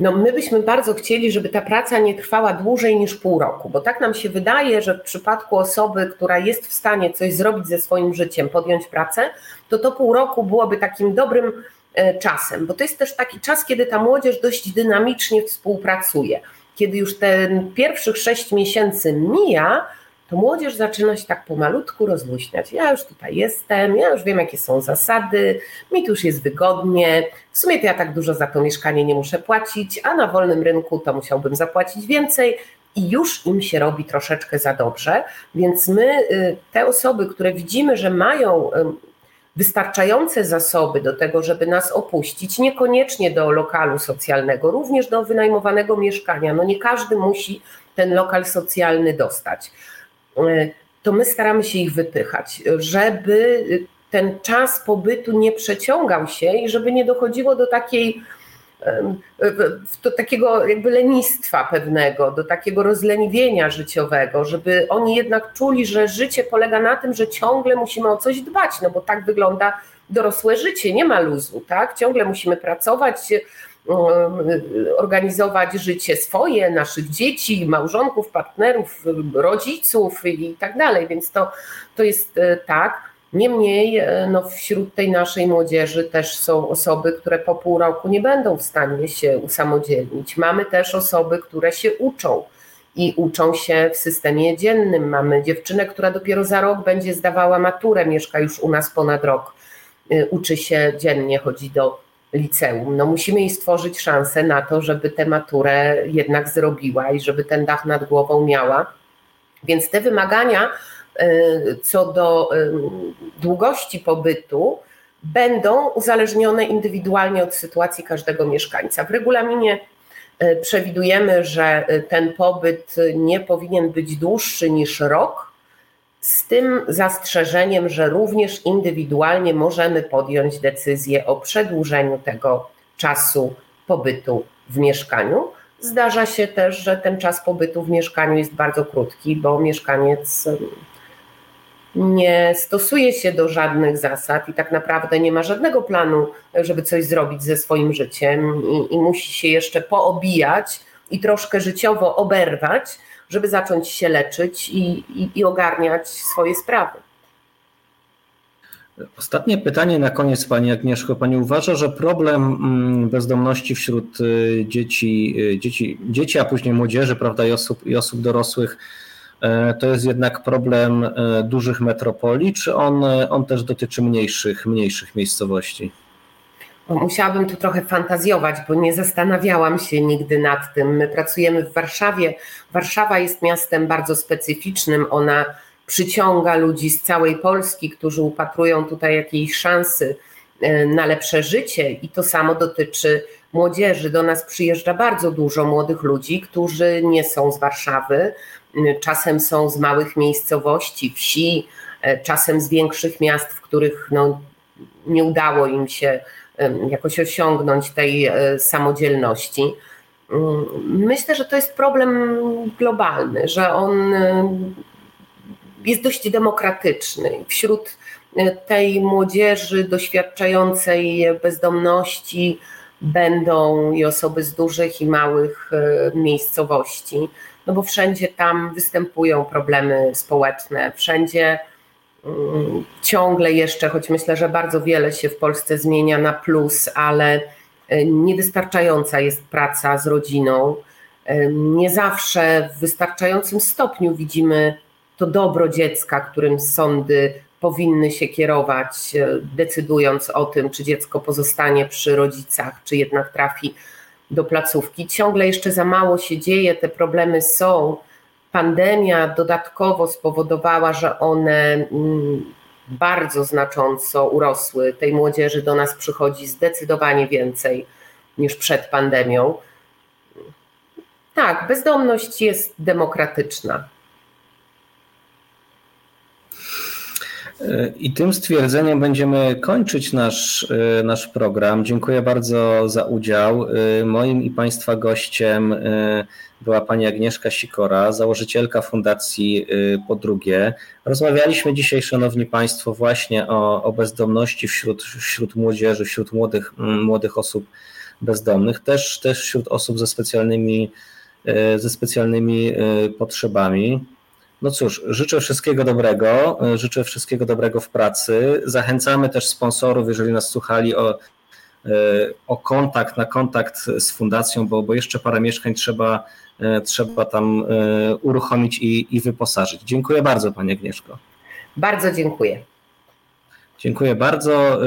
No my byśmy bardzo chcieli, żeby ta praca nie trwała dłużej niż pół roku, bo tak nam się wydaje, że w przypadku osoby, która jest w stanie coś zrobić ze swoim życiem, podjąć pracę, to to pół roku byłoby takim dobrym E, czasem, bo to jest też taki czas, kiedy ta młodzież dość dynamicznie współpracuje. Kiedy już ten pierwszych sześć miesięcy mija, to młodzież zaczyna się tak pomalutku rozluźniać. Ja już tutaj jestem, ja już wiem, jakie są zasady, mi tu już jest wygodnie, w sumie to ja tak dużo za to mieszkanie nie muszę płacić, a na wolnym rynku to musiałbym zapłacić więcej, i już im się robi troszeczkę za dobrze. Więc my, y, te osoby, które widzimy, że mają wystarczające zasoby do tego, żeby nas opuścić, niekoniecznie do lokalu socjalnego, również do wynajmowanego mieszkania. No nie każdy musi ten lokal socjalny dostać. E, to my staramy się ich wypychać, żeby ten czas pobytu nie przeciągał się i żeby nie dochodziło do takiej do takiego jakby lenistwa pewnego, do takiego rozleniwienia życiowego, żeby oni jednak czuli, że życie polega na tym, że ciągle musimy o coś dbać, no bo tak wygląda dorosłe życie, nie ma luzu, tak? Ciągle musimy pracować, organizować życie swoje, naszych dzieci, małżonków, partnerów, rodziców i tak dalej, więc to, to jest e, tak. Niemniej e, no, wśród tej naszej młodzieży też są osoby, które po pół roku nie będą w stanie się usamodzielnić. Mamy też osoby, które się uczą i uczą się w systemie dziennym. Mamy dziewczynę, która dopiero za rok będzie zdawała maturę, mieszka już u nas ponad rok, e, uczy się dziennie, chodzi do liceum. No musimy jej stworzyć szansę na to, żeby tę maturę jednak zrobiła i żeby ten dach nad głową miała. Więc te wymagania E, co do długości pobytu będą uzależnione indywidualnie od sytuacji każdego mieszkańca. W regulaminie e, przewidujemy, że ten pobyt nie powinien być dłuższy niż rok, z tym zastrzeżeniem, że również indywidualnie możemy podjąć decyzję o przedłużeniu tego czasu pobytu w mieszkaniu. Zdarza się też, że ten czas pobytu w mieszkaniu jest bardzo krótki, bo mieszkaniec nie stosuje się do żadnych zasad i tak naprawdę nie ma żadnego planu, żeby coś zrobić ze swoim życiem i, i musi się jeszcze poobijać i troszkę życiowo oberwać, żeby zacząć się leczyć i, i, i ogarniać swoje sprawy. Ostatnie pytanie na koniec, Pani Agnieszko. Pani uważa, że problem mm, bezdomności wśród y, dzieci, y, dzieci, dzieci a później młodzieży prawda, i, osób, i osób dorosłych E, to jest jednak problem dużych metropolii, czy on, on też dotyczy mniejszych, mniejszych miejscowości? Musiałabym tu trochę fantazjować, bo nie zastanawiałam się nigdy nad tym. My pracujemy w Warszawie. Warszawa jest miastem bardzo specyficznym. Ona przyciąga ludzi z całej Polski, którzy upatrują tutaj jakiejś szansy e, na lepsze życie, i to samo dotyczy młodzieży. Do nas przyjeżdża bardzo dużo młodych ludzi, którzy nie są z Warszawy, czasem są z małych miejscowości, wsi, e, czasem z większych miast, w których no, nie udało im się jakoś osiągnąć tej e, samodzielności. Mm, myślę, że to jest problem globalny, że on jest dość demokratyczny. Wśród e, tej młodzieży doświadczającej bezdomności będą i osoby z dużych i małych e, miejscowości, no bo wszędzie tam występują problemy społeczne, wszędzie ciągle jeszcze, choć myślę, że bardzo wiele się w Polsce zmienia na plus, ale e, niewystarczająca jest praca z rodziną. Nie zawsze w wystarczającym stopniu widzimy to dobro dziecka, którym sądy powinny się kierować, e, decydując o tym, czy dziecko pozostanie przy rodzicach, czy jednak trafi do placówki. Ciągle jeszcze za mało się dzieje, te problemy są. Pandemia dodatkowo spowodowała, że one mm, bardzo znacząco urosły. Tej młodzieży do nas przychodzi zdecydowanie więcej niż przed pandemią. Tak, bezdomność jest demokratyczna. I tym stwierdzeniem będziemy kończyć nasz, e, nasz program. Dziękuję bardzo za udział. E, moim i Państwa gościem e, była pani Agnieszka Sikora, założycielka Fundacji Po drugie. Rozmawialiśmy dzisiaj, Szanowni Państwo, właśnie o, o bezdomności wśród, wśród młodzieży, wśród młodych, młodych osób bezdomnych, też, też wśród osób ze specjalnymi, ze specjalnymi potrzebami. No cóż, życzę wszystkiego dobrego, życzę wszystkiego dobrego w pracy. Zachęcamy też sponsorów, jeżeli nas słuchali, o, e, o kontakt, na kontakt z fundacją, bo, bo jeszcze parę mieszkań trzeba, e, trzeba tam e, uruchomić i, i wyposażyć. Dziękuję bardzo, Pani Agnieszko. Bardzo dziękuję. Dziękuję bardzo.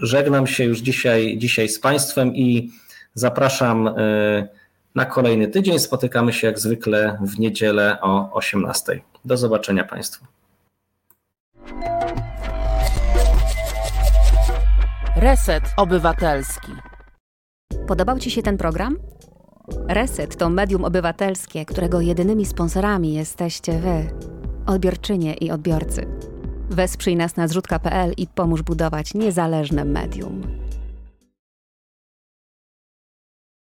Żegnam się już dzisiaj, dzisiaj z Państwem i zapraszam na kolejny tydzień. Spotykamy się jak zwykle w niedzielę o 18. Do zobaczenia Państwu. Reset Obywatelski. Podobał Ci się ten program? Reset to medium obywatelskie, którego jedynymi sponsorami jesteście Wy, odbiorczynie i odbiorcy. Wesprzyj nas na zrzutka.pl i pomóż budować niezależne medium.